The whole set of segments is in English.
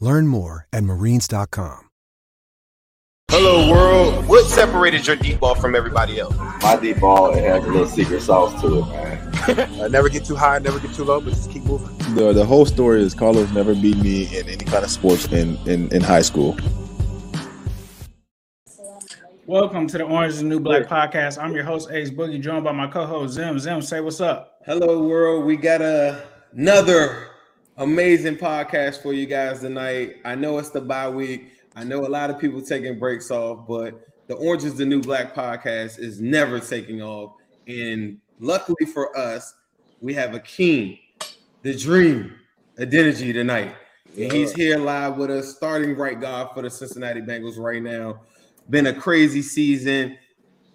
Learn more at marines.com. Hello, world. What separated your deep ball from everybody else? My deep ball, it has a little secret sauce to it, man. I never get too high, never get too low, but just keep moving. The, the whole story is Carlos never beat me in any kind of sports in, in, in high school. Welcome to the Orange is the New Black podcast. I'm your host, Ace Boogie, joined by my co-host Zim. Zim, say what's up. Hello, world. We got a, another amazing podcast for you guys tonight. I know it's the bye week. I know a lot of people taking breaks off, but the Orange is the New Black podcast is never taking off. And luckily for us, we have Hakeem, the dream, Adeniji tonight. And he's here live with us, starting right guard for the Cincinnati Bengals right now. Been a crazy season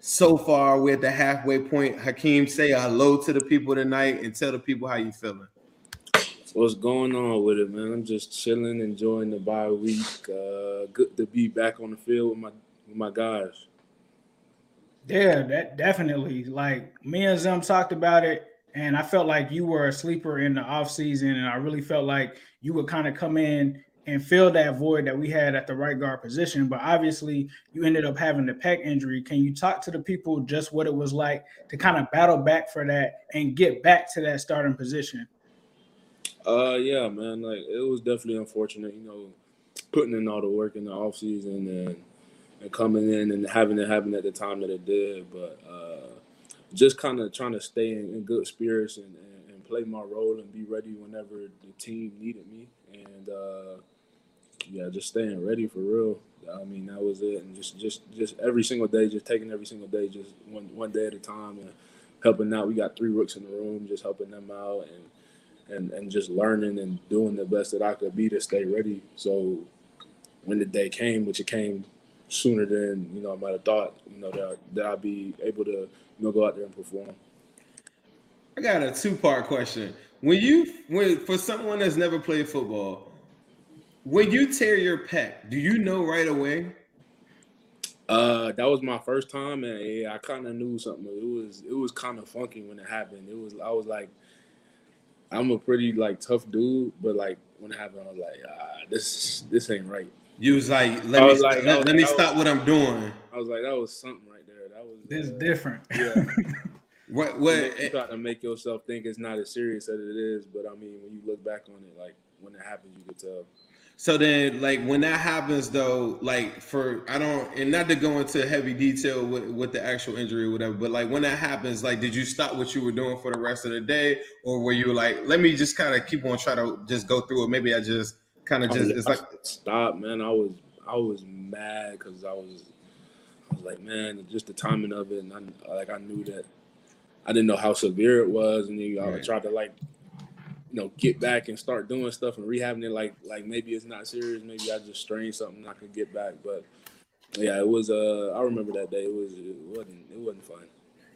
so far. We're at the halfway point. Hakeem, say hello to the people tonight and tell the people how you feeling. What's going on with it, man? I'm just chilling, enjoying the bye week. Uh, good to be back on the field with my with my guys. Yeah, that definitely. Like me and Zim talked about it, and I felt like you were a sleeper in the offseason, and I really felt like you would kind of come in and fill that void that we had at the right guard position. But obviously, you ended up having the pec injury. Can you talk to the people just what it was like to kind of battle back for that and get back to that starting position? Uh, yeah, man. Like it was definitely unfortunate, you know, putting in all the work in the off season and and coming in and having it happen at the time that it did. But uh, just kind of trying to stay in, in good spirits and, and, and, play my role and be ready whenever the team needed me. And uh, yeah, just staying ready for real. I mean, that was it. And just just just every single day, just taking every single day, just one one day at a time, and helping out. We got three rooks in the room, just helping them out and and and just learning and doing the best that I could be to stay ready. So when the day came, which it came sooner than you know I might have thought, you know that that I'd be able to you know go out there and perform. I got a two part question. When you when for someone that's never played football, when you tear your pec, do you know right away? Uh, that was my first time, and yeah, I kind of knew something. It was it was kind of funky when it happened. It was I was like, I'm a pretty like tough dude, but like when it happened, I was like, ah, this this ain't right. You was like, let I me like- let, was let me like- I stop what I'm doing. I was like, that was something right there. That was This is uh, different. Yeah. What You what you try to make yourself think it's not as serious as it is, but I mean, when you look back on it, like when it happens, you could tell. So then, like when that happens, though, like for I don't, and not to go into heavy detail with, with the actual injury or whatever, but like when that happens, like did you stop what you were doing for the rest of the day, or were you like, let me just kind of keep on try to just go through it? Maybe I just kind of just was- it's like stop, man. I was I was mad because I was I was like, man, just the timing of it, and I like I knew that I didn't know how severe it was, and then I Right. tried to like you know get back and start doing stuff and rehabbing it. Like like maybe it's not serious, maybe I just strained something I could get back, but. Yeah, it was. Uh, I remember that day. It was. It wasn't. It wasn't fun.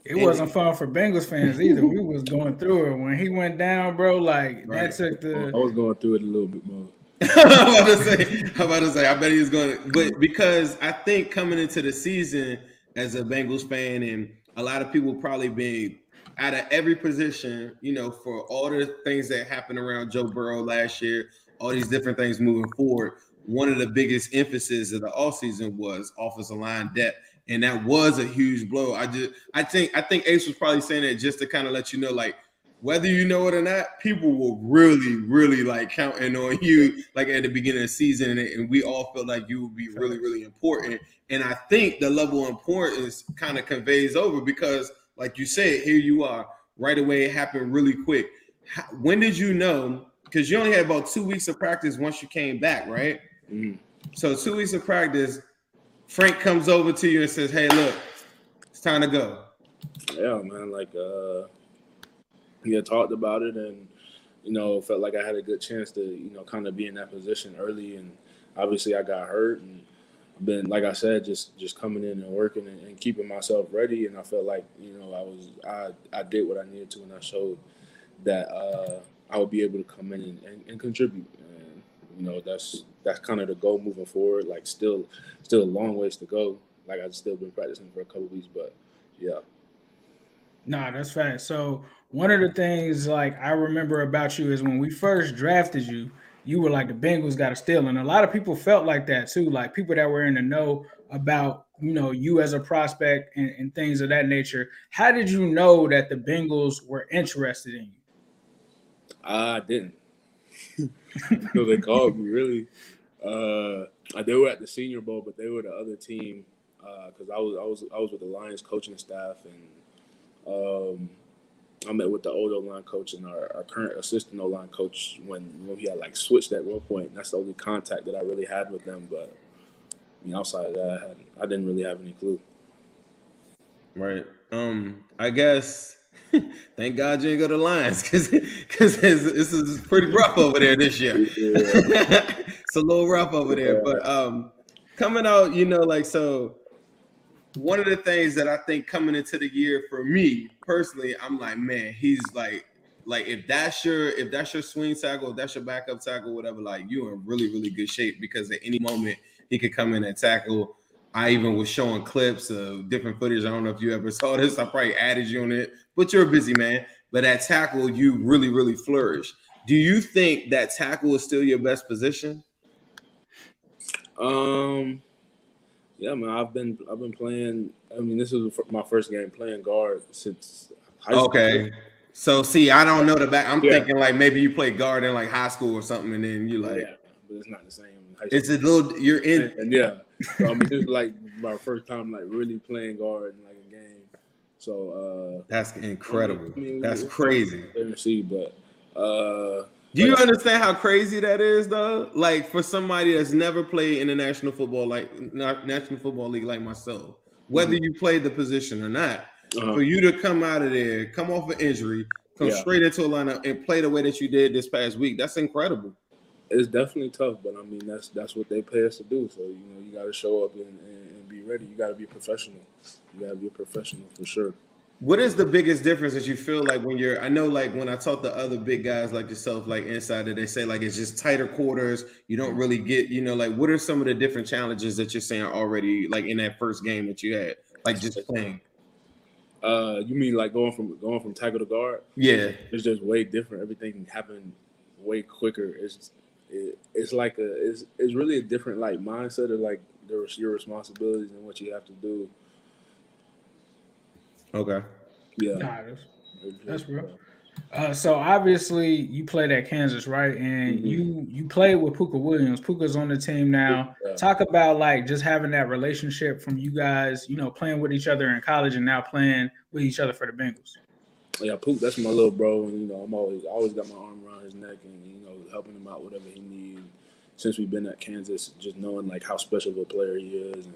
It wasn't fun for Bengals fans either. We was going through it when he went down, bro. Like Right. that took the. I was going through it a little bit more. I'm about to say, I'm about to say, I bet he's going to, but because I think coming into the season as a Bengals fan, and a lot of people probably being out of every position, you know, for all the things that happened around Joe Burrow last year, all these different things moving forward. One of the biggest emphasis of the offseason was offensive line depth. And that was a huge blow. I just I think I think Ace was probably saying that just to kind of let you know, like whether you know it or not, people were really, really like counting on you, like at the beginning of the season, and, and we all felt like you would be really, really important. And I think the level of importance kind of conveys over because, like you said, here you are right away. It happened really quick. How, when did you know? Because you only had about two weeks of practice once you came back, right? Mhm. So two weeks of practice. Frank comes over to you and says, "Hey, look, it's time to go." yeah, man, like uh we had talked about it and you know, felt like I had a good chance to, you know, kind of be in that position early and obviously I got hurt and been like I said, just just coming in and working and, and keeping myself ready and I felt like, you know, I was I I did what I needed to and I showed that uh I would be able to come in and, and, and contribute. And you know, that's that's kind of the goal moving forward. Like still still a long ways to go. Like I've still been practicing for a couple weeks, but yeah. Nah, that's fact. So one of the things like I remember about you is when we first drafted you, you were like the Bengals got to steal, and a lot of people felt like that too. Like people that were in the know about you know you as a prospect and, and things of that nature. How did you know that the Bengals were interested in you? I didn't. so they called me really. Uh, they were at the Senior Bowl, but they were the other team because I was I was I was with the Lions coaching staff, and um, I met with the old O line coach and our, our current assistant O line coach when when we had like switched at one point. That's the only contact that I really had with them. But I mean, outside of that, I, had, I didn't really have any clue. Right. Um, I guess thank God you ain't go to Lions because because this is pretty rough over there this year. it's a little rough over there. But um coming out, you know, like so one of the things that I think coming into the year for me personally, I'm like, man, he's like like if that's your if that's your swing tackle, that's your backup tackle, whatever, like you're in really, really good shape because at any moment he could come in and tackle. I even was showing clips of different footage. I don't know if you ever saw this. I probably added you on it, but you're a busy man. But at tackle, you really, really flourish. Do you think that tackle is still your best position? Um, yeah, man, I've been I've been playing. I mean, this is my first game playing guard since high school. Okay. So see, I don't know the back. I'm Yeah. thinking like maybe you play guard in like high school or something, and then you like yeah, but it's not the same. it's a little you're in. and, and yeah, so, I mean, this is like my first time like really playing guard in like a game. So uh That's incredible. I mean, That's crazy. See, but uh Do you understand how crazy that is, though? Like for somebody that's never played in the national football, like national football league, like myself, whether you played the position or not, uh, for you to come out of there, come off an injury, come Yeah. straight into a lineup and play the way that you did this past week, that's incredible. it's definitely tough, but I mean that's that's what they pay us to do. So you know you got to show up and, and, and be ready. You got to be professional. You got to be a professional for sure. What is the biggest difference that you feel like when you're? I know, like when I talk to other big guys like yourself, like insider, they say like it's just tighter quarters. You don't really get, you know, like what are some of the different challenges that you're saying already, like in that first game that you had, like just playing? Uh, you mean like going from going from tackle to guard? Yeah, it's just way different. Everything happened way quicker. It's it, it's like a it's it's really a different like mindset of like there's your responsibilities and what you have to do Okay. Yeah. Nah, that's, that's real. Uh, so obviously you played at Kansas, right? And mm-hmm. you you played with Pooka Williams. Pooka's on the team now. Yeah. Talk about like just having that relationship from you guys, you know, playing with each other in college and now playing with each other for the Bengals. Yeah, Pook, that's my little bro, and you know, I'm always always got my arm around his neck and you know, helping him out whatever he needs. Since we've been at Kansas, just knowing like how special of a player he is, and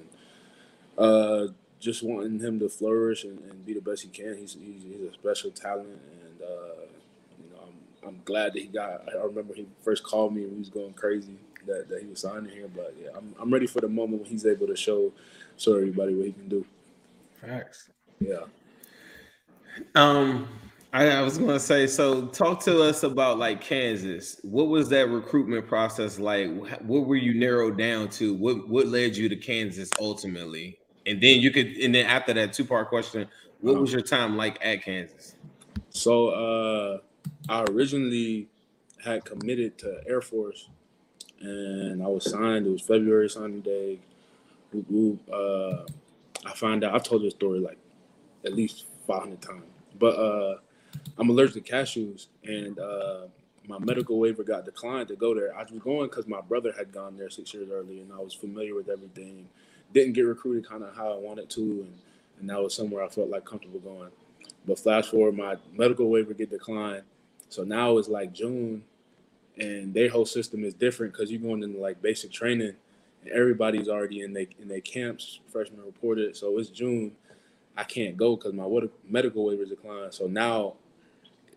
uh, just wanting him to flourish and, and be the best he can. He's, he's, he's a special talent, and uh, you know I'm, I'm glad that he got. I remember he first called me and he was going crazy that, that he was signing here. But yeah, I'm, I'm ready for the moment when he's able to show show everybody what he can do. Facts. Yeah. Um, I, I, was gonna say, so talk to us about like Kansas. What was that recruitment process like? What were you narrowed down to? What what led you to Kansas ultimately? And then you could, and then after that two part question, what was your time like at Kansas? So uh, I originally had committed to Air Force, and I was signed. It was February signing day. Uh, I found out. I've told this story like at least 500 times, but uh, I'm allergic to cashews, and uh, my medical waiver got declined to go there. I was going because my brother had gone there six years earlier, and I was familiar with everything didn't get recruited kind of how I wanted to, and, and that was somewhere I felt like comfortable going. But flash forward, my medical waiver get declined, so now it's like June, and their whole system is different because you're going into like basic training, and everybody's already in their in their camps. Freshman reported, so it's June. I can't go because my medical waiver is declined. So now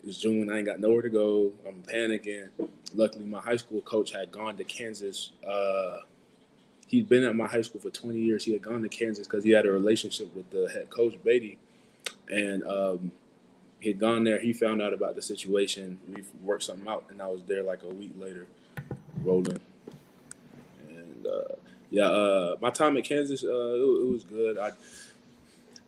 it's June. I ain't got nowhere to go. I'm panicking. Luckily, my high school coach had gone to Kansas. Uh, he'd been at my high school for 20 years. He had gone to Kansas because he had a relationship with the head coach Beaty, and um, he had gone there. He found out about the situation. We worked something out, and I was there like a week later, rolling. And uh, yeah, uh, my time at Kansas, uh, it, it, was good. I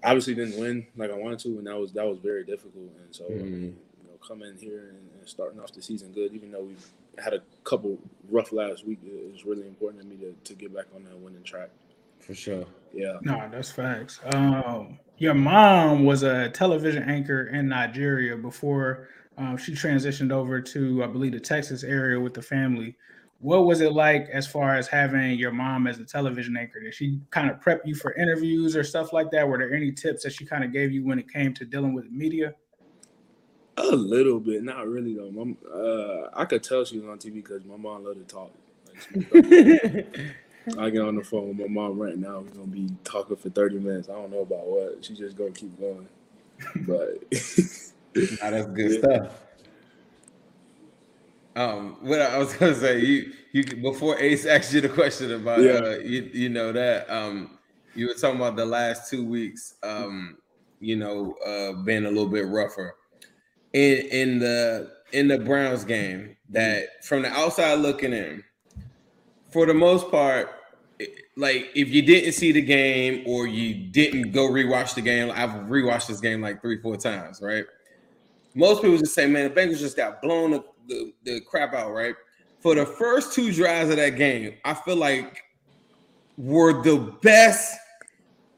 obviously didn't win like I wanted to, and that was that was very difficult. And so, mm-hmm. you know, coming here and, and starting off the season good, even though we had a couple rough last week. It was really important to me to, to get back on that winning track. For sure. Yeah. No, that's facts. Um, your mom was a television anchor in Nigeria before um, she transitioned over to, I believe, the Texas area with the family. What was it like as far as having your mom as a television anchor? Did she kind of prep you for interviews or stuff like that? Were there any tips that she kind of gave you when it came to dealing with media? A little bit, not really though. Mom, uh, I could tell she was on TV because my mom loved to talk. Like, I get on the phone with my mom right now. We're gonna be talking for thirty minutes. I don't know about what. She's just gonna keep going. But nah, that's good yeah. stuff. Um, what I was gonna say, you you before Ace asked you the question about yeah. uh, you you know that um you were talking about the last two weeks um you know uh being a little bit rougher in in the in the Browns game that from the outside looking in, for the most part, like if you didn't see the game or you didn't go rewatch the game, I've rewatched this game like three, four times, right? Most people just say, man, the Bengals just got blown the, the, the crap out, right? For the first two drives of that game, I feel like were the best,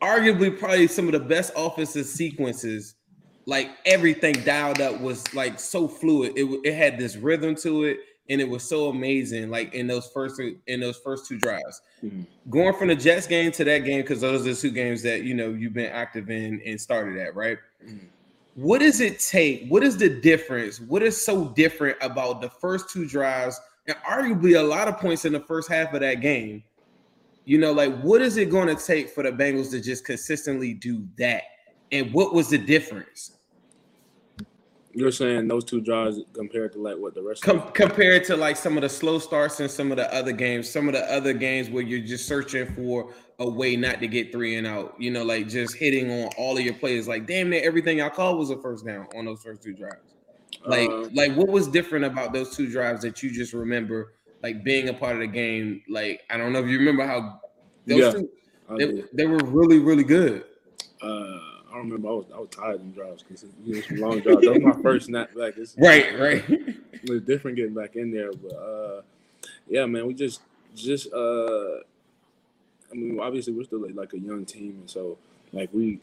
arguably probably some of the best offensive sequences like everything dialed up was like so fluid. It, it had this rhythm to it, and it was so amazing. Like in those first in those first two drives, mm-hmm. going from the Jets game to that game because those are the two games that you know you've been active in and started at, right? Mm-hmm. What does it take? What is the difference? What is so different about the first two drives and arguably a lot of points in the first half of that game? You know, like what is it going to take for the Bengals to just consistently do that? And what was the difference? You're saying those two drives compared to like what the rest Com- compared to like some of the slow starts and some of the other games, some of the other games where you're just searching for a way not to get three and out. You know, like just hitting on all of your players. Like damn near everything I called was a first down on those first two drives. Like, uh, like what was different about those two drives that you just remember, like being a part of the game? Like, I don't know if you remember how those yeah, two, they, they, were really, really good. Uh, I don't remember. I was I was tired in drives because you know, some long drives. That was my first snap back. It's, right, right. It was different getting back in there, but uh, yeah, man, we just just uh, I mean, obviously we're still like, like a young team, and so like we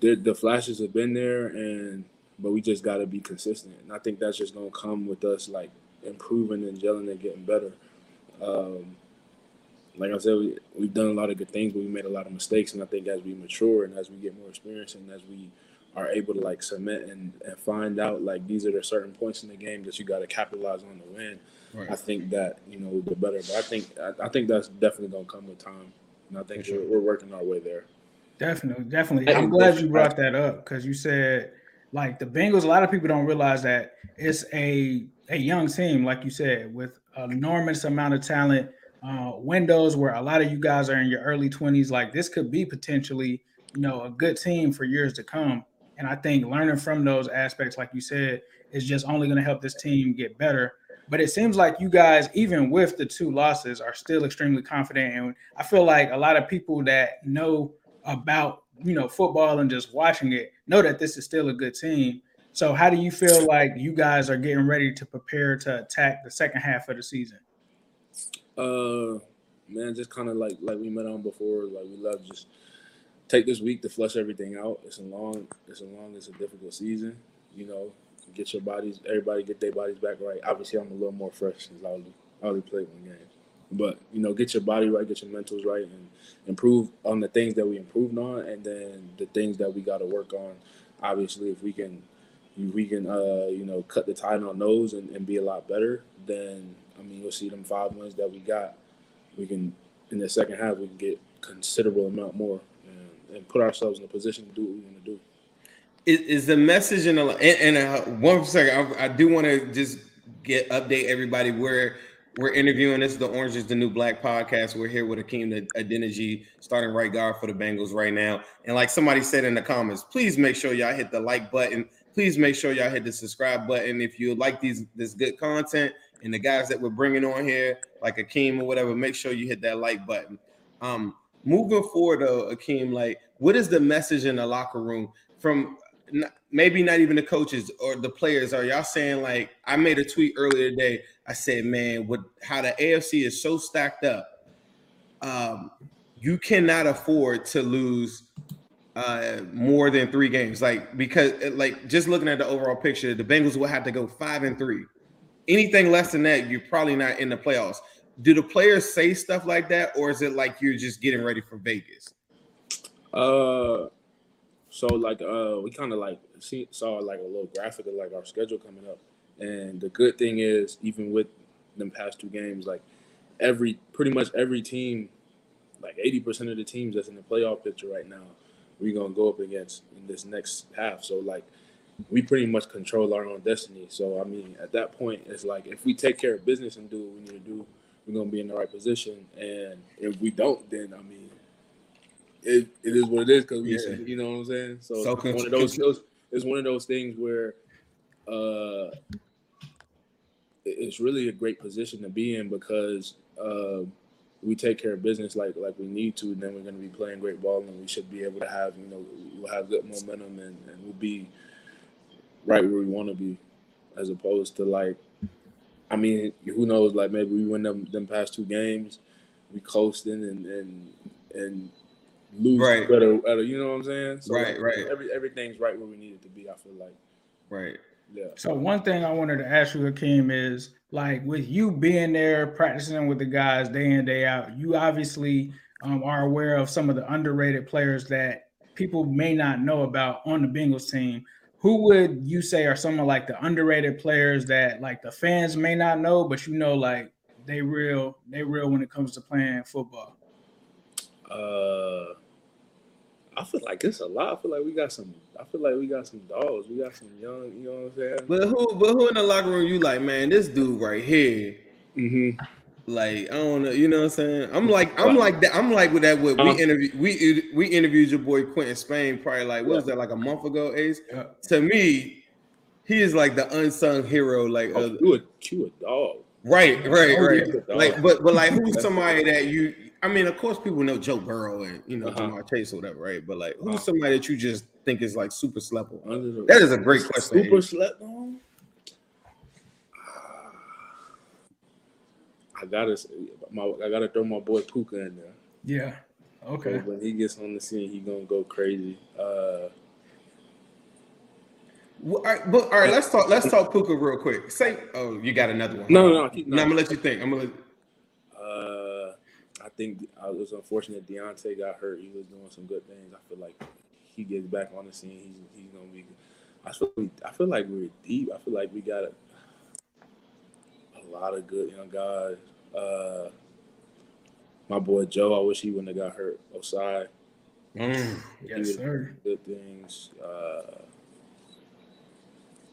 did the flashes have been there, and but we just got to be consistent, and I think that's just gonna come with us like improving and gelling and getting better. Um, like I said, we, we've done a lot of good things, but we made a lot of mistakes. And I think as we mature and as we get more experience and as we are able to like submit and, and find out like these are the certain points in the game that you got to capitalize on to win. Right. I think that you know the better. But I think I, I think that's definitely gonna come with time, and I think sure. we're, we're, working our way there. Definitely, definitely. I'm glad you brought that up because you said like the Bengals. A lot of people don't realize that it's a a young team, like you said, with an enormous amount of talent uh, windows where a lot of you guys are in your early 20s. Like this could be potentially, you know, a good team for years to come. And I think learning from those aspects, like you said, is just only going to help this team get better. But it seems like you guys, even with the two losses, are still extremely confident. And I feel like a lot of people that know about, you know, football and just watching it know that this is still a good team. So how do you feel like you guys are getting ready to prepare to attack the second half of the season? Uh, man, just kind of like like we met on before. Like we love just take this week to flush everything out. It's a long, it's a long, it's a difficult season. You know, get your bodies, everybody get their bodies back right. Obviously, I'm a little more fresh since I only, I only played one game. But you know, get your body right, get your mentals right, and improve on the things that we improved on, and then the things that we got to work on. Obviously, if we can, if we can, uh, you know, cut the tide on those and, and be a lot better, then I mean, you'll see them five wins that we got. We can in the second half we can get considerable amount more and, and put ourselves in a position to do what we want to do. Is, is the message in a and, and uh, one second? I, I do want to just get update everybody where we're interviewing. This is the Orange is the New Black podcast. We're here with Hakeem Adeniji, starting right guard for the Bengals right now. And like somebody said in the comments, please make sure y'all hit the like button. Please make sure y'all hit the subscribe button if you like these this good content and the guys that we're bringing on here, like Hakeem or whatever, make sure you hit that like button. Um, moving forward, though, Hakeem, like, what is the message in the locker room from maybe not even the coaches or the players? Are y'all saying like I made a tweet earlier today? I said, man, what how the AFC is so stacked up, um, you cannot afford to lose uh, more than three games. Like because like just looking at the overall picture, the Bengals will have to go five and three anything less than that, you're probably not in the playoffs. Do the players say stuff like that, or is it like you're just getting ready for Vegas? Uh, so like uh, we kind of like see saw like a little graphic of like our schedule coming up, and the good thing is even with them past two games, like every pretty much every team, like eighty percent of the teams that's in the playoff picture right now, we're gonna go up against in this next half. So like we pretty much control our own destiny. So I mean, at that point, it's like if we take care of business and do what we need to do, we're gonna be in the right position. And if we don't, then I mean, it, it is what it is because we, yeah. you know what I'm saying. So, so one of those, those, it's one of those things where, uh, it's really a great position to be in because uh, we take care of business like like we need to, and then we're going to be playing great ball, and we should be able to have you know we'll have good momentum, and, and we'll be right where we want to be, as opposed to like, I mean, who knows? Like maybe we win them them past two games, we coasting and and and lose right. at a, you know what I'm saying? So right, like, right. Every everything's right where we need it to be. I feel like. Right. Yeah. So one thing I wanted to ask you, Hakeem, is like with you being there practicing with the guys day in day out, you obviously um, are aware of some of the underrated players that people may not know about on the Bengals team who would you say are some of like the underrated players that like the fans may not know, but you know, like they real, they real when it comes to playing football? Uh, I I feel like it's a lot. I feel like we got some. I feel like we got some dogs. We got some young. You know what I'm saying? But who? But who in the locker room? You like, man, this dude right here. Mm-hmm. Like I don't know, you know what I'm saying? I'm like I'm like that. I'm like with that. With we Uh-huh. interviewed we we interviewed your boy Quinton Spain probably like what was that like a month ago? Ace. Yeah. To me, he is like the unsung hero. Like Oh, uh, you a you a dog. right, right, Oh, right. Like but but like who's somebody that you? I mean, of course, people know Joe Burrow and you know Uh-huh. Ja'Marr Chase or whatever, right? But like, who's somebody that you just think is like super slept on? That is a great question. Super slept on. I gotta, my, I gotta throw my boy Pooka in there. Yeah. Okay. When he gets on the scene, he gonna go crazy. Uh, Well, all right, but all right, let's talk. Let's talk Pooka real quick. Say, oh, you got another one? No, no, no, keep- no. I'm gonna let you think. I'm gonna. Let, uh, I think uh, it was unfortunate Deontay got hurt. He was doing some good things. I feel like he gets back on the scene. He's he's gonna be. I feel I feel like we're deep. I feel like we got a, a lot of good young guys. Uh, my boy Joe. I wish he wouldn't have got hurt. Ossai. Mm. Yes, sir. Good things. Uh,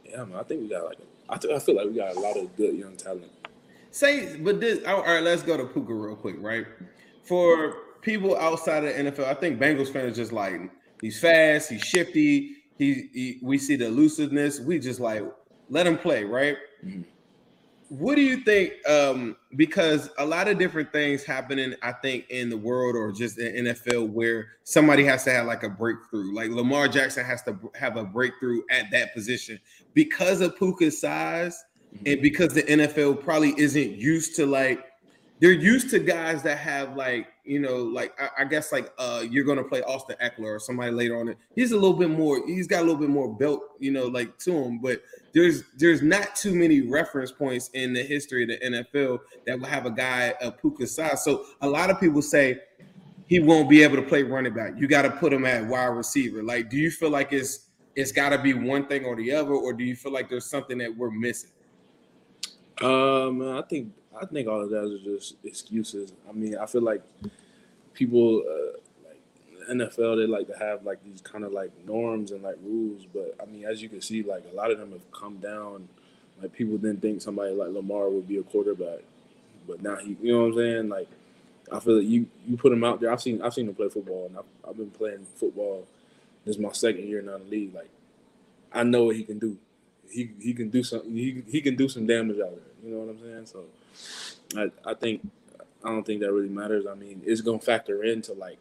yeah, man. I think we got like. I, th- I feel like we got a lot of good young talent. Say, but this. All right, let's go to Pooka real quick, right? For people outside of the NFL, I think Bengals fans just like he's fast, he's shifty. He, he we see the elusiveness. We just like let him play, right? Mhm. What do you think? Um, because a lot of different things happening, I think, in the world or just in NFL where somebody has to have like a breakthrough. Like Lamar Jackson has to have a breakthrough at that position because of Pooka's size and because the NFL probably isn't used to like they're used to guys that have like you know like I, I guess like uh you're gonna play Austin Ekeler or somebody later on. He's a little bit more. He's got a little bit more belt, you know, like to him. But there's there's not too many reference points in the history of the NFL that will have a guy of Pooka's size. So a lot of people say he won't be able to play running back. You got to put him at wide receiver. Like, do you feel like it's it's got to be one thing or the other, or do you feel like there's something that we're missing? Um, I think I think all of that is just excuses. I mean, I feel like people uh, like NFL they like to have like these kind of like norms and like rules, but I mean, as you can see, like a lot of them have come down. Like people didn't think somebody like Lamar would be a quarterback, but now he, you know what I'm saying? Like, I feel like you you put him out there. I've seen I've seen him play football, and I've, I've been playing football. This is my second year in the league. Like, I know what he can do. He he can do something. He he can do some damage out there. You know what I'm saying? So, I I think I don't think that really matters. I mean, it's gonna factor into like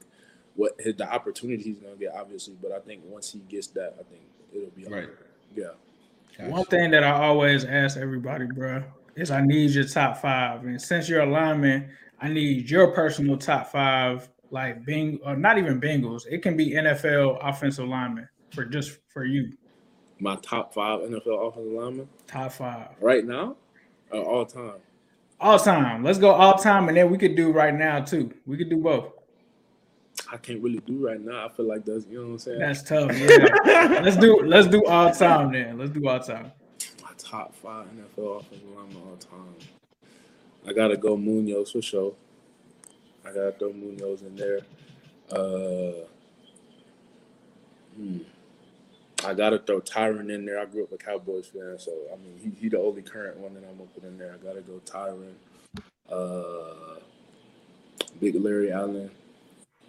what his, the opportunity he's gonna get, obviously. But I think once he gets that, I think it'll be all Right. Yeah. One thing that I always ask everybody, bro, is I need your top five. And since you're a lineman, I need your personal top five, like Bing or not even Bengals. It can be NFL offensive lineman for just for you. My top five NFL offensive linemen Top five. right now, all time. All time. Let's go all time, and then we could do right now too. We could do both. I can't really do right now. I feel like that's you know what I'm saying. That's tough. Yeah. let's do let's do all time then. Let's do all time. my top five NFL offensive linemen all time. I gotta go Munoz for sure. I gotta throw Munoz in there. Uh, hmm. I gotta throw Tyron in there. I grew up a Cowboys fan, so I mean he, he the only current one that I'm gonna put in there. I gotta go Tyron. Uh, Big Larry Allen.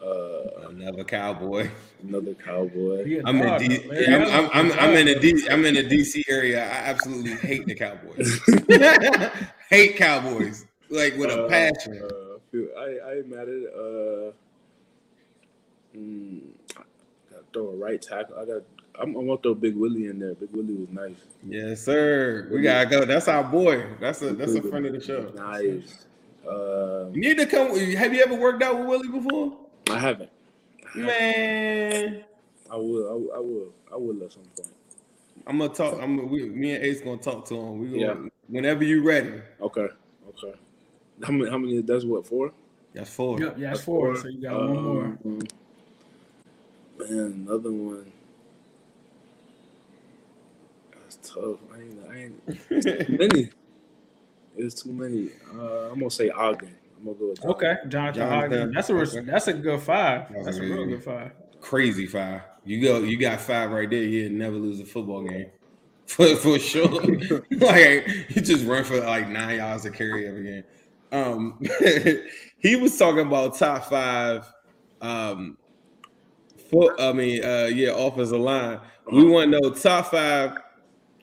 Uh, Another cowboy. another Cowboy. He a I'm in dog, D- though. Larry I'm, I'm, a I'm, I'm in the D I'm in the DC area. I absolutely hate the Cowboys. hate Cowboys like with a Uh, passion. Uh, I I ain't mad at it. Uh, mm, I gotta throw a right tackle. I got. I'm, I'm gonna throw Big Willie in there. Big Willie was nice. Yes, sir. We gotta go. That's our boy. That's a that's a friend of the show. Nice. Uh, You need to come. Have you ever worked out with Willie before? I haven't. I haven't. Man, I will. I will. I will. I will at some point. I'm gonna talk. I'm we, me and Ace gonna talk to him. We gonna, Yeah. whenever you ready. Okay. Okay. How many? How many? That's what four. That's four. Yep, yeah, it's four. So you got one more. Um, Man, another one. That's tough. I ain't. I ain't. It's too many. It's too many. Uh, I'm gonna say Ogden. I'm gonna go with Okay, Jonathan, Jonathan, Ogden. That's a okay. that's a good five. That's That's a a real good- good five. Crazy five. You go. You got five right there. You'd never lose a football game. For, for sure. like he just run for like nine yards to carry every game. Um, he was talking about top five. Um, for I mean, uh, yeah, offensive line. We want to know top five.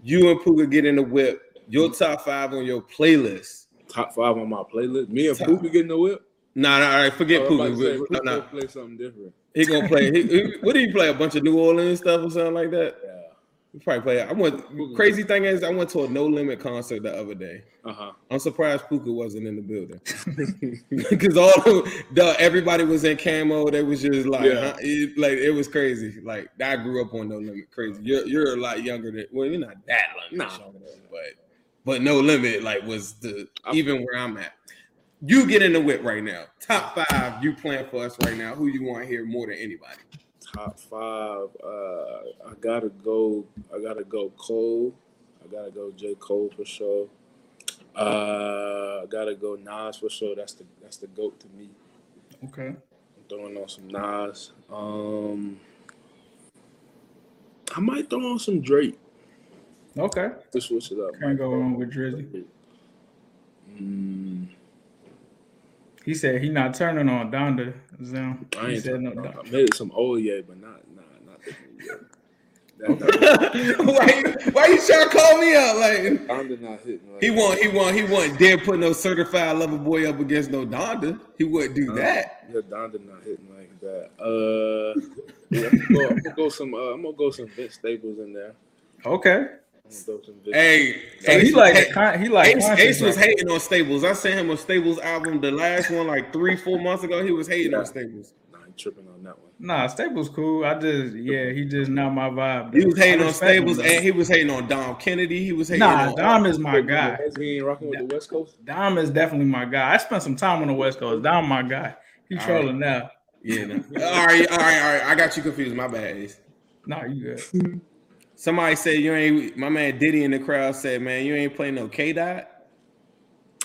You and Pooka get in the whip. Your top five on your playlist. top five on my playlist. Me and Top- Pooka getting the whip. Nah, nah, all right, forget Oh, Pooka. say, Pooka nah, gonna play something different. He gonna play. He, he- what did he play? A bunch of New Orleans stuff or something like that. Yeah. Probably play. I went. Crazy thing is, I went to a No Limit concert the other day. Uh huh. I'm surprised Pooka wasn't in the building because all the, the everybody was in camo. They was just like, Yeah. huh? It- like it was crazy. Like I grew up on No Limit. Crazy. You're you're a lot younger than. Well, you're not that long, Nah. younger but but No Limit like was the even where I'm at. You get in the whip right now. Top five you plan for us right now. Who you want here more than anybody? Top five. Uh, I gotta go. I gotta go Cole. I gotta go J Cole for sure. Uh, I gotta go Nas for sure. That's the that's the goat to me. Okay. I'm throwing on some Nas. Um, I might throw on some Drake Okay. to switch it up. Can't go wrong with Drizzy. Mm, He said he not turning on Donda Zim. I ain't said no. Donda. maybe some old yeah, but not nah, not the new. That, that, why, why you trying to call me out? Like Donda not hitting. Like he want, he want, he want. Dare put no certified lover boy up against no Donda. He wouldn't do that. Yeah, Donda not hitting like that. Uh, yeah, I'm, gonna go, I'm gonna go some. Uh, I'm gonna go some Vince Staples in there. Okay. I'm gonna throw some Vince. Hey, So Ace he like was- con- he like Ace, Ace was right hating on Staples. I sent him a Staples album, the last one, like three, four months ago. He was hating Yeah. on Staples. Nah, I'm tripping on that one. Nah, Staples cool. I just yeah, he just not my vibe. He was hating on respect him, Staples, and he was hating on Dom Kennedy. He was hating Nah, on Dom is my guy. He ain't rocking with the West Coast. Dom is definitely my guy. I spent some time on the West Coast. Dom my guy. He All trolling now. Yeah. No. all right, all right, all right. I got you confused. My bad, Ace. Nah, you good. Somebody said you ain't. My man Diddy in the crowd said, "Man, you ain't playing no K dot."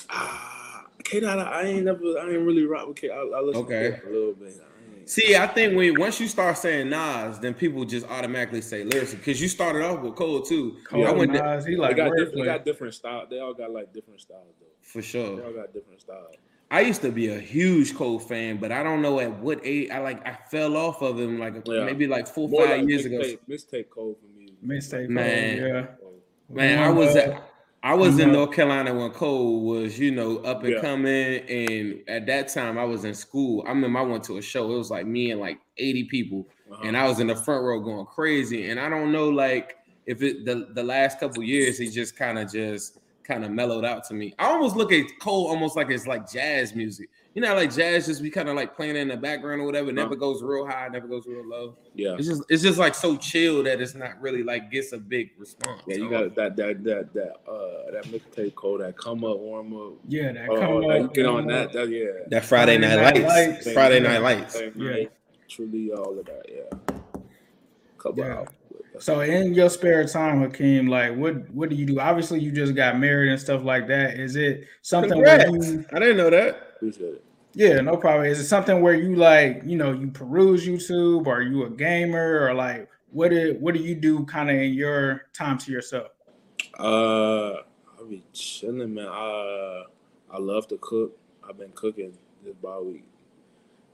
Ah, K Dot, I ain't never. I ain't really rock with K. I, I listen Okay. to K a little bit. I See, I think when once you start saying Nas, then people just automatically say lyrics because you started off with Cole too. Cole, I went to- Nas, he they like got different. They got different style. They all got like different styles though. for They sure. all got different styles. I used to be a huge Cole fan, but I don't know at what age. I like I fell off of him like Yeah. maybe like four More five like years ago. mixtape, mixtape code for me. Mixtape, Man. Cole, yeah. Man, I was uh, I was in North Carolina when Cole was, you know, up and Yeah. coming. And at that time I was in school. I remember I went to a show. It was like me and like 80 people. Uh-huh. And I was in the front row going crazy. And I don't know like if it the, the last couple years he just kind of just kind of mellowed out to me. I almost look at Cole almost like it's like jazz music. You know, how, like jazz just be kind of like playing in the background or whatever. Never Uh-huh. goes real high, never goes real low. yeah. It's just it's just like so chill that it's not really like gets a big response. Yeah, you got that that that that uh that mixtape code that come up warm up. Yeah, that Oh, come that you up. get on that. That yeah. That Friday Night Friday Lights. Night Lights. Friday Yeah. Night Lights. Same Yeah. Truly, all of that. Yeah. Couple Yeah. hours. So in your spare time, Hakeem, like what what do you do? Obviously, you just got married and stuff like that. Is it something where you I didn't know that. Appreciate it. yeah, no problem. Is it something where you like, you know, you peruse YouTube or are you a gamer or like what do what do you do kind of in your time to yourself? Uh, I'll be chilling, man. Uh, I love to cook. I've been cooking this bye week.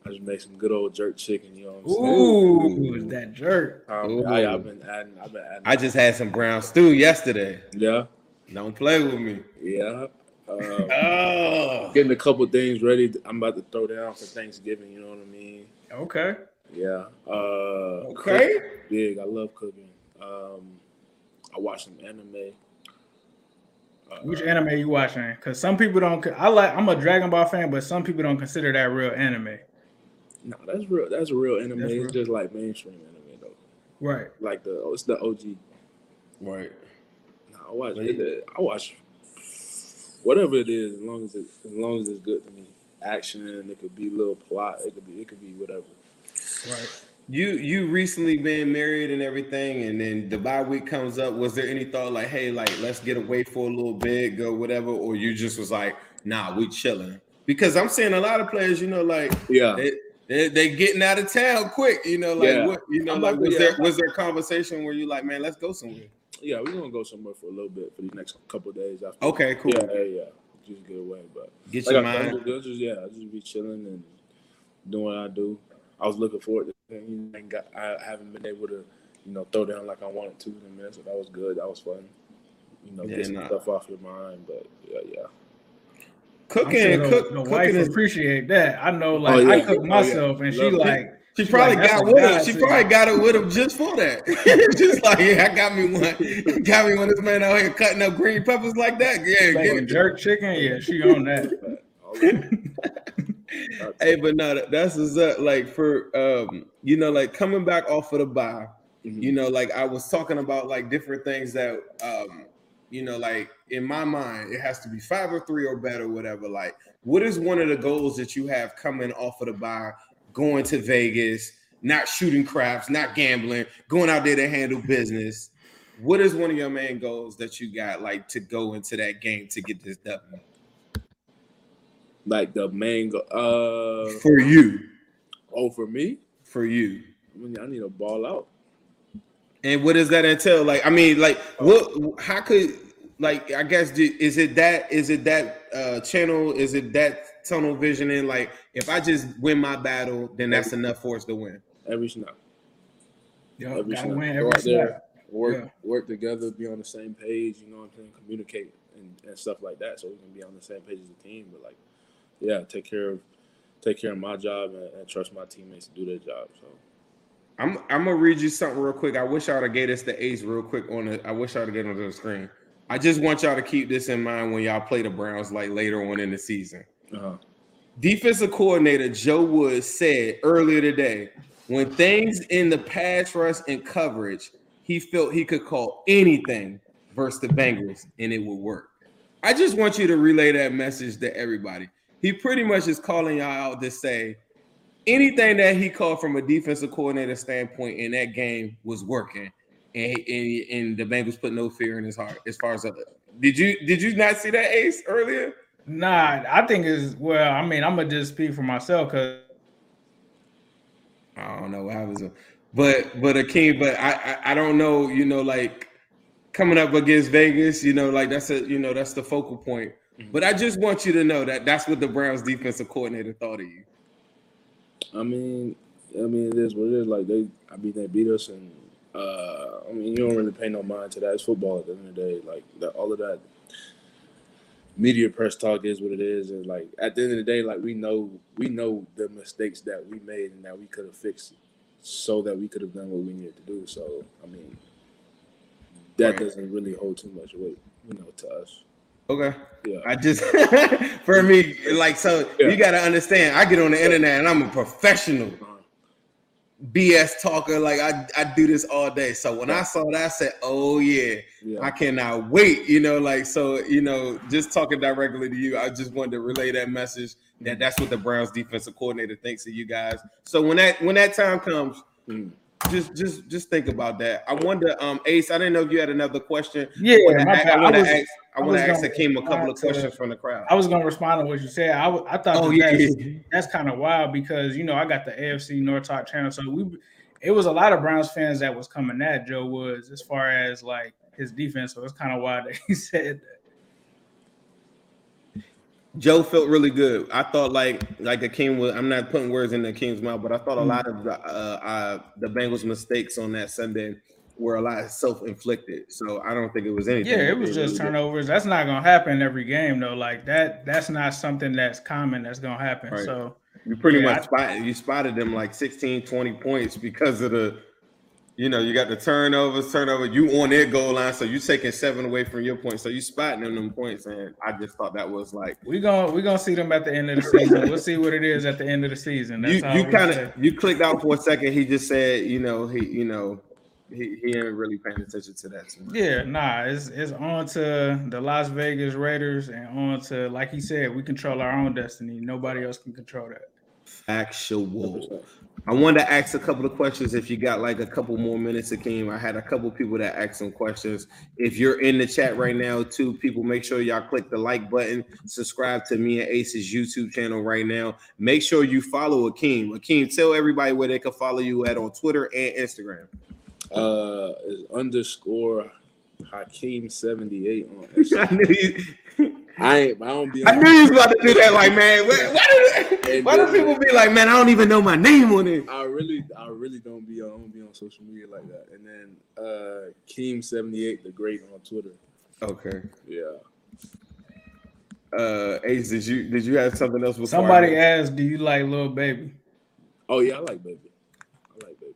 I just make some good old jerk chicken. You know what I'm saying? Ooh, that jerk. Um, I, I've been adding. I've been adding. I just had some brown stew yesterday. yeah, Don't play with me. yeah. Uh, Oh. getting a couple things ready. I'm about to throw down for Thanksgiving. You know what I mean? Okay. Yeah. Uh, Okay. cook Big. I love cooking. Um, I watch some anime. Uh, Which anime you watching? Because some people don't. I like. I'm a Dragon Ball fan, but some people don't consider that real anime. No, that's real. That's real anime. That's it's just like mainstream anime though. Right. Like the oh, it's the OG. Right. No, I watch. But It, I watch whatever it is, as long as it as long as it's good to me. Action. It could be a little plot. It could be. It could be whatever. Right. You you recently been married and everything, and then the bye week comes up. Was there any thought like, hey, like let's get away for a little bit, go whatever, or you just was like, nah, we chilling? because I'm seeing a lot of players, you know, like yeah, they, they, they getting out of town quick. You know, like Yeah. what you know, I'm like was yeah. there was there a conversation where you like, man, let's go somewhere? yeah, we're gonna go somewhere for a little bit for the next couple of days after. Okay, cool. Yeah, yeah, yeah. Just get away, but Get like your I mind. just, just yeah, just be chilling and doing what I do. I was looking forward to it. You ain't got, I haven't been able to, you know, throw down like I wanted to in a minute, so that was good. That was fun. You know, Yeah, get some nah. stuff off your mind, but yeah, yeah. I'm Cooking, sure the, cook, the cooking wife is appreciate that. I know, like Oh, yeah. I cook Oh, yeah. myself, and she Love it. like She she's probably like, got a with him. She thing." probably got it with him just for that. just like, yeah, I got me one. Got me one. This man out here cutting up green peppers like that. Yeah, get Making jerk chicken. Yeah, she on that. All. Hey, but no, that's what's up. Like for um, you know, like coming back off of the bye, Mhm. you know, like I was talking about like different things that um, you know, like in my mind, it has to be five or three or better, whatever. Like, what is one of the goals that you have coming off of the bye, going to Vegas, not shooting craps, not gambling, going out there to handle business? What is one of your main goals that you got like to go into that game to get this W Like the main, go- uh, for you? oh, for me, For you. I mean, I need a ball out. And what does that entail? Like, I mean, like, what? How could, like, I guess, do- is it that? Is it that uh channel? Is it that tunnel visioning? Like, if I just win my battle, then that's enough for us to win. every snap. Yo, every gotta snap. win Go every out there, work Yeah. work together, be on the same page. You know what I'm saying? Communicate and, and stuff like that, so we can be on the same page as a team. But like, yeah, take care of take care of my job and, and trust my teammates to do their job. So I'm I'm gonna read you something real quick. I wish I would have gave us the ace real quick on the. I wish I would have get onto the screen. I just want y'all to keep this in mind when y'all play the Browns like later on in the season. uh-huh. Defensive coordinator Joe Woods said earlier today when things in the pass rush and coverage, he felt he could call anything versus the Bengals and it would work. I just want you to relay that message to everybody. He pretty much is calling y'all out to say anything that he called from a defensive coordinator standpoint in that game was working. And, and, and the Bengals put no fear in his heart as far as other. Did you did you not see that ace earlier? Nah, I think is well. I mean, I'm gonna just speak for myself because I don't know what happens, but but a Hakeem, but I, I I don't know. You know, like coming up against Vegas, you know, like that's a you know that's the focal point. Mm-hmm. But I just want you to know that that's what the Browns defensive coordinator thought of you. I mean, I mean, it is what it is. Like they, I mean, they beat us, and uh, I mean, you don't really pay no mind to that. It's football at the end of the day. Like that, all of that media press talk is what it is, and like at the end of the day, like we know, we know the mistakes that we made and that we could have fixed, so that we could have done what we needed to do. So, I mean, that doesn't really hold too much weight, you know, to us. Okay. Yeah. I just for me, like so Yeah. you gotta understand, I get on the internet and I'm a professional BS talker. Like I, I do this all day. So when I saw that, I said, Oh yeah, Yeah. I cannot wait. You know, like so, you know, just talking directly to you, I just wanted to relay that message that that's what the Browns defensive coordinator thinks of you guys. So when that when that time comes, Mm. just just just think about that. I wonder, um, Ace, I didn't know if you had another question. yeah, I wanna my a- I want to was- ask. I I want to was ask gonna Hakeem a couple of respond to- questions from the crowd. I was gonna respond to what you said. I I thought Oh, that yeah, that's, kind of wild because you know I got the AFC North Talk channel, so we it was a lot of Browns fans that was coming at Joe Woods as far as like his defense. So it's kind of wild that he said that. Joe felt really good. I thought like like Hakeem was. I'm not putting words in the King's mouth, but I thought a lot of the, uh, uh, the Bengals' mistakes on that Sunday were a lot self-inflicted. So I don't think it was anything. Yeah, it was just really did. turnovers. That's not gonna happen every game though. Like that, that's not something that's common. That's gonna happen. Right. So You pretty Yeah, much I- spotted you spotted them like 16, 20 points because of the, you know, you got the turnovers, turnover. You on their goal line, so you taking seven away from your points. So you spotting them them points, and I just thought that was like we gonna we gonna see them at the end of the season. we'll see what it is at the end of the season. That's you you kind of you clicked out for a second. He just said, you know, he you know, he he ain't really paying attention to that too much. Yeah, nah, it's it's on to the Las Vegas Raiders and on to like he said, we control our own destiny. Nobody else can control that. Factual. I wanted to ask a couple of questions. If you got like a couple more minutes, Hakeem, I had a couple people that asked some questions. If you're in the chat right now, too, people, make sure y'all click the like button, subscribe to me and Ace's YouTube channel right now. Make sure you follow Hakeem. Hakeem, tell everybody where they can follow you at on Twitter and Instagram. Uh, is underscore Hakeem seventy eight on Instagram. I knew you. I ain't. I don't be. I knew you was about to do that. Like, man, why, why do why do people be like, man, I don't even know my name on it? I really, I really don't be. I don't be on social media like that. And then uh Keem seventy eight, the great on Twitter. Okay. Yeah. Uh, Ace, did you did you have something else? before Somebody asked, "Do you like Lil Baby?" Oh yeah, I like baby. I like baby.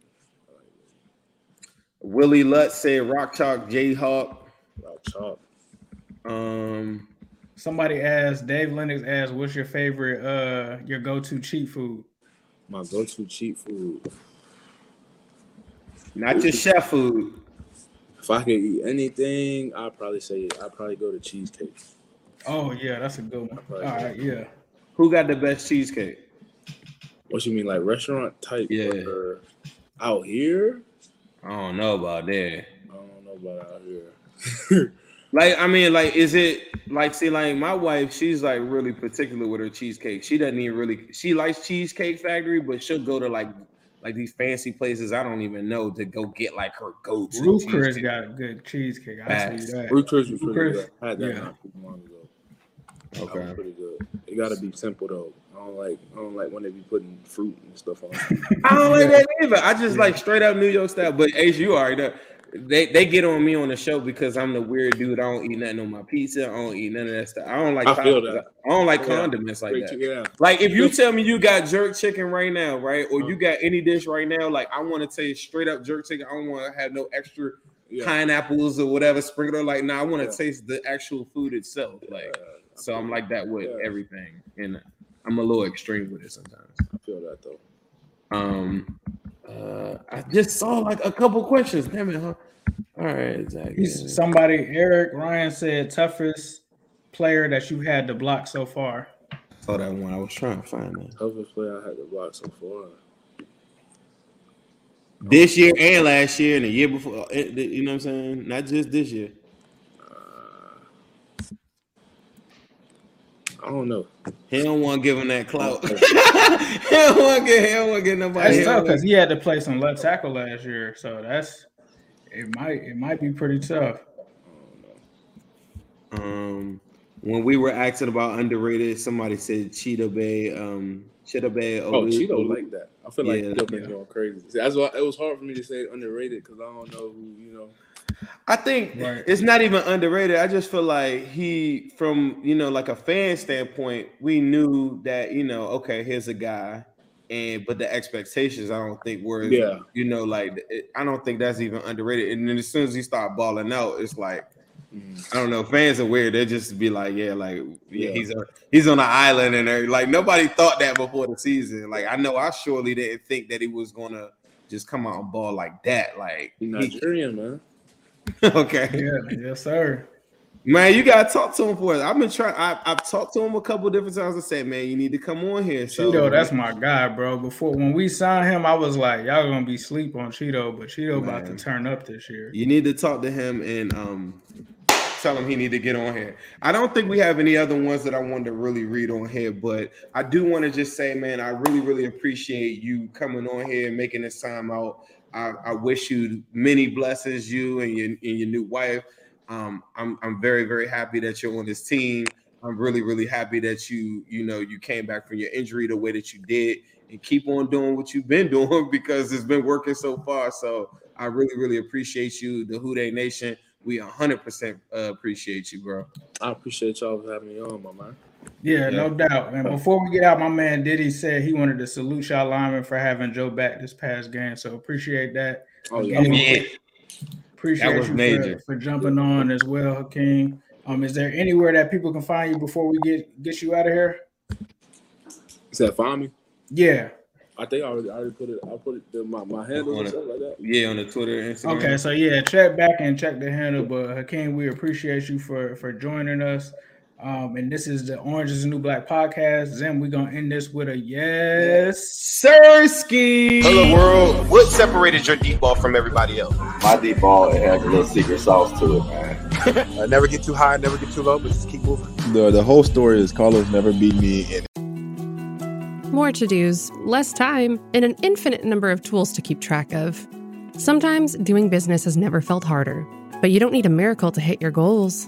Willie Lutz said Rock Chalk Jayhawk. Rock Chalk. Um, Somebody asked, Dave Lennox asked, "What's your favorite, uh, your go-to cheat food?" My go to cheat food. not your chef food. If I could eat anything, I'd probably say I'd probably go to cheesecake. Oh yeah, that's a good one. All right, yeah. Who got the best cheesecake? What you mean, like restaurant type? Yeah. Or out here? I don't know about that. I don't know about out here. Like, I mean, like, is it like, see, like my wife, she's like really particular with her cheesecake. She doesn't even really, she likes Cheesecake Factory, but she'll go to like, like these fancy places I don't even know to go get like her go-to. Ruth Chris got good cheesecake. I Facts. see that. Ruth Chris was pretty Chris, good. I had that yeah. not too long ago. That was Okay. pretty good. It gotta be simple though. I don't like I don't like when they be putting fruit and stuff on. I don't like that either. I just like straight up New York style. But as you already know. They they get on me on the show because I'm the weird dude. I don't eat nothing on my pizza. I don't eat none of that stuff. I don't like. I feel condiments. that. I don't like Yeah. condiments like Straight that. to- yeah. Like if you tell me you got jerk chicken right now, right, or uh-huh. you got any dish right now, like I want to taste straight up jerk chicken. I don't want to have no extra Yeah. pineapples or whatever sprinkled. Like, no, I want to Yeah. taste the actual food itself. Like, I so I'm like that with Yeah. everything, and I'm a little extreme with it sometimes. I feel that though. Um, uh, I just saw like a couple questions. Damn it, huh? All right, Zach. He's- Somebody, Eric Ryan said, toughest player that you had to block so far. saw that one. I was trying to find that Toughest player I had to block so far. this year and last year and the year before. eh, You know what I'm saying? Not just this year. I don't know. He don't want to give him that clout. he don't want to get. He don't want to get nobody. That's tough because he had to play some left tackle last year, so that's it. Might it might be pretty tough. Um, when we were asking about underrated, somebody said Chidobe. Um, Chidobe. Oh, Chido like that. I feel like Yeah, Chido been yeah. going crazy. See, that's why it was hard for me to say underrated because I don't know who you know. I think Right. it's not even underrated. I just feel like he, from you know, like a fan standpoint, we knew that you know, okay, here's a guy, and but the expectations, I don't think were, Yeah. you know, like it, I don't think that's even underrated. And then as soon as he start balling out, it's like. Mm. I don't know. Fans are weird. They just be like, yeah, like yeah, Yeah. he's on he's on an island and like nobody thought that before the season. Like I know I surely didn't think that he was gonna just come out and ball like that. Like He's he- Nigerian, man. okay. Yeah, yes, sir. Man, you gotta talk to him for it. I've been trying. I, I've talked to him a couple different times. I said, man, you need to come on here. So Chido, that's my guy, bro. Before when we signed him, I was like, y'all gonna be sleep on Chido, but Chido about to turn up this year. you need to talk to him and um tell him he need to get on here. I don't think we have any other ones that I wanted to really read on here, but I do want to just say, man, I really, really appreciate you coming on here and making this time out. I, I wish you many blessings, you and your and your new wife. Um, I'm I'm very, very happy that you're on this team. I'm really, really happy that you, you know, you came back from your injury the way that you did and keep on doing what you've been doing because it's been working so far. So I really, really appreciate you, the Who Dey Nation. We 100% uh, appreciate you, bro. I appreciate y'all for having me on, my man. Yeah, no doubt. And before we get out, my man Diddy said he wanted to salute y'all linemen for having Joe back this past game. So appreciate that. Oh yeah. Again, Appreciate That you major. For, for jumping on as well, Hakeem. Um, is there anywhere that people can find you before we get get you out of here? Is that find me? Yeah. I think I already, I already put it. I put it in my my handle On and it. stuff like that. Yeah, on the Twitter, and Instagram. Okay, so yeah, check back and check the handle. But Hakeem, we appreciate you for for joining us. Um, and this is the Orange is the New Black podcast. Zim, we're gonna end this with a yes, sir. Ski. Hello, world. What separated your deep ball from everybody else? My deep ball it has a little secret sauce to it, man. uh, never get too high, never get too low, but just keep moving. The the whole story is Carlos never beat me in more to dos, less time, and an infinite number of tools to keep track of. Sometimes doing business has never felt harder, but you don't need a miracle to hit your goals.